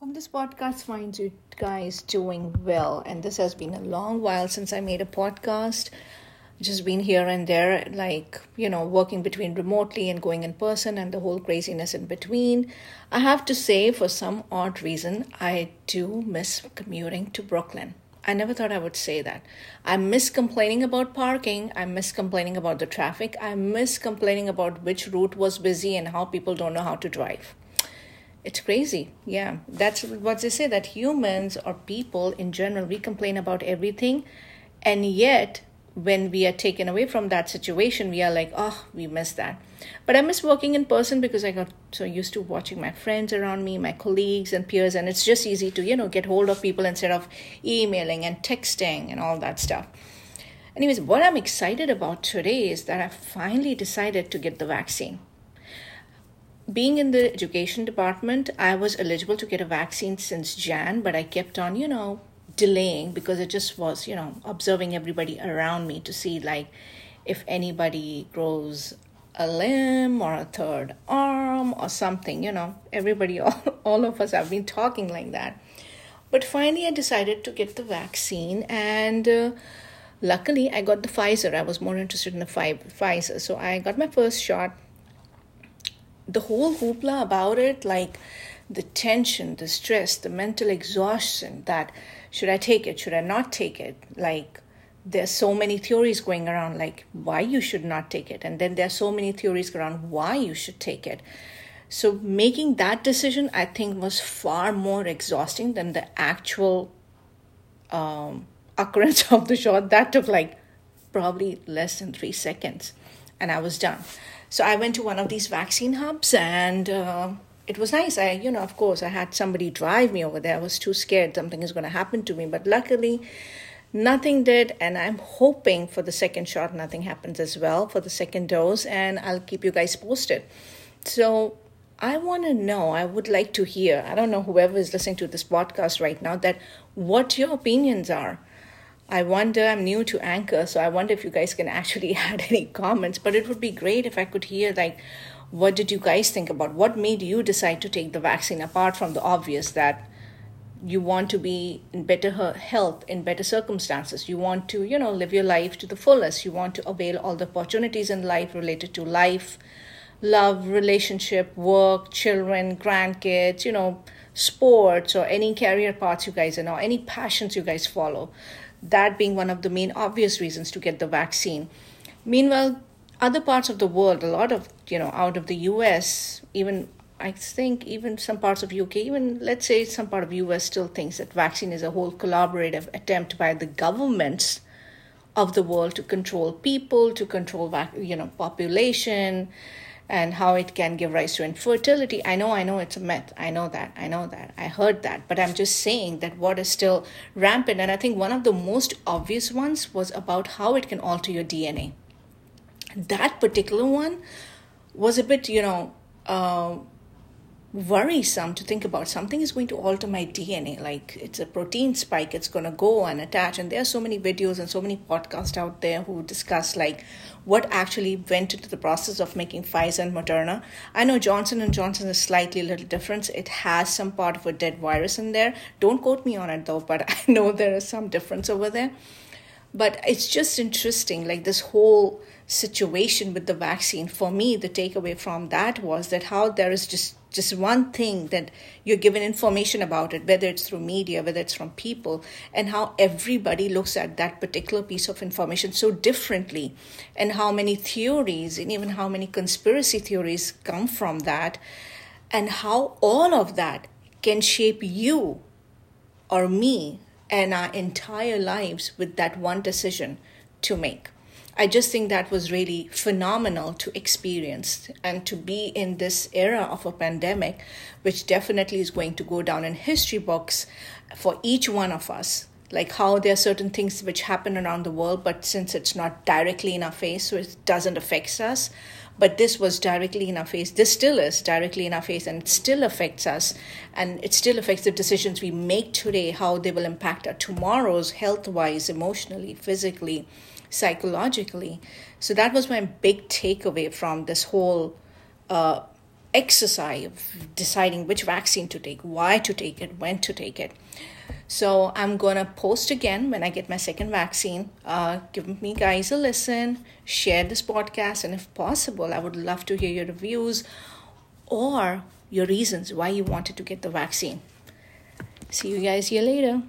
Hope this podcast finds you guys doing well. And this has been a long while since I made a podcast. Just been here and there, like, you know, working between remotely and going in person and the whole craziness in between. I have to say, for some odd reason, I do miss commuting to Brooklyn. I never thought I would say that. I miss complaining about parking. I miss complaining about the traffic. I miss complaining about which route was busy and how people don't know how to drive it's crazy. Yeah. That's what they say that humans or people in general we complain about everything. And yet when we are taken away from that situation we are like oh we miss that. But i miss working in person because i got so used to watching my friends around me my colleagues and peers and it's just easy to you know get hold of people instead of emailing and texting and all that stuff. Anyways what i'm excited about today is that i finally decided to get the vaccine being in the education department, I was eligible to get a vaccine since Jan, but I kept on, you know, delaying because it just was, you know, observing everybody around me to see like if anybody grows a limb or a third arm or something, you know, everybody, all, all of us have been talking like that. But finally, I decided to get the vaccine, and uh, luckily, I got the Pfizer. I was more interested in the Pfizer. So I got my first shot the whole hoopla about it, like the tension, the stress, the mental exhaustion that should I take it, should I not take it? Like, there's so many theories going around, like why you should not take it. And then there's so many theories around why you should take it. So, making that decision, I think, was far more exhausting than the actual um, occurrence of the shot. That took like probably less than three seconds, and I was done. So I went to one of these vaccine hubs and uh, it was nice. I, you know, of course, I had somebody drive me over there. I was too scared something is going to happen to me. But luckily, nothing did. And I'm hoping for the second shot, nothing happens as well for the second dose. And I'll keep you guys posted. So I want to know, I would like to hear, I don't know whoever is listening to this podcast right now, that what your opinions are. I wonder, I'm new to Anchor, so I wonder if you guys can actually add any comments. But it would be great if I could hear, like, what did you guys think about? What made you decide to take the vaccine, apart from the obvious that you want to be in better health, in better circumstances? You want to, you know, live your life to the fullest. You want to avail all the opportunities in life related to life, love, relationship, work, children, grandkids, you know, sports, or any career paths you guys know, any passions you guys follow that being one of the main obvious reasons to get the vaccine. Meanwhile, other parts of the world, a lot of, you know, out of the US, even I think even some parts of UK, even let's say some part of US still thinks that vaccine is a whole collaborative attempt by the governments of the world to control people, to control, you know, population, and how it can give rise to infertility. I know, I know it's a myth. I know that. I know that. I heard that. But I'm just saying that what is still rampant, and I think one of the most obvious ones was about how it can alter your DNA. That particular one was a bit, you know, uh, worrisome to think about. Something is going to alter my dna like it's a protein spike it's going to go and attach. And there are so many videos and so many podcasts out there who discuss like what actually went into the process of making pfizer and moderna. I know johnson and johnson is slightly a little different. It has some part of a dead virus in there. Don't quote me on it though but i know there is some difference over there but it's just interesting like this whole situation with the vaccine. For me the takeaway from that was that how there is just just one thing that you're given information about it whether it's through media whether it's from people and how everybody looks at that particular piece of information so differently and how many theories and even how many conspiracy theories come from that and how all of that can shape you or me and our entire lives with that one decision to make I just think that was really phenomenal to experience and to be in this era of a pandemic, which definitely is going to go down in history books for each one of us. Like how there are certain things which happen around the world, but since it's not directly in our face, so it doesn't affect us. But this was directly in our face. This still is directly in our face, and it still affects us. And it still affects the decisions we make today, how they will impact our tomorrows, health wise, emotionally, physically psychologically. So that was my big takeaway from this whole uh, exercise of deciding which vaccine to take, why to take it, when to take it. So I'm gonna post again when I get my second vaccine. Uh, give me guys a listen, share this podcast, and if possible, I would love to hear your reviews or your reasons why you wanted to get the vaccine. See you guys here later.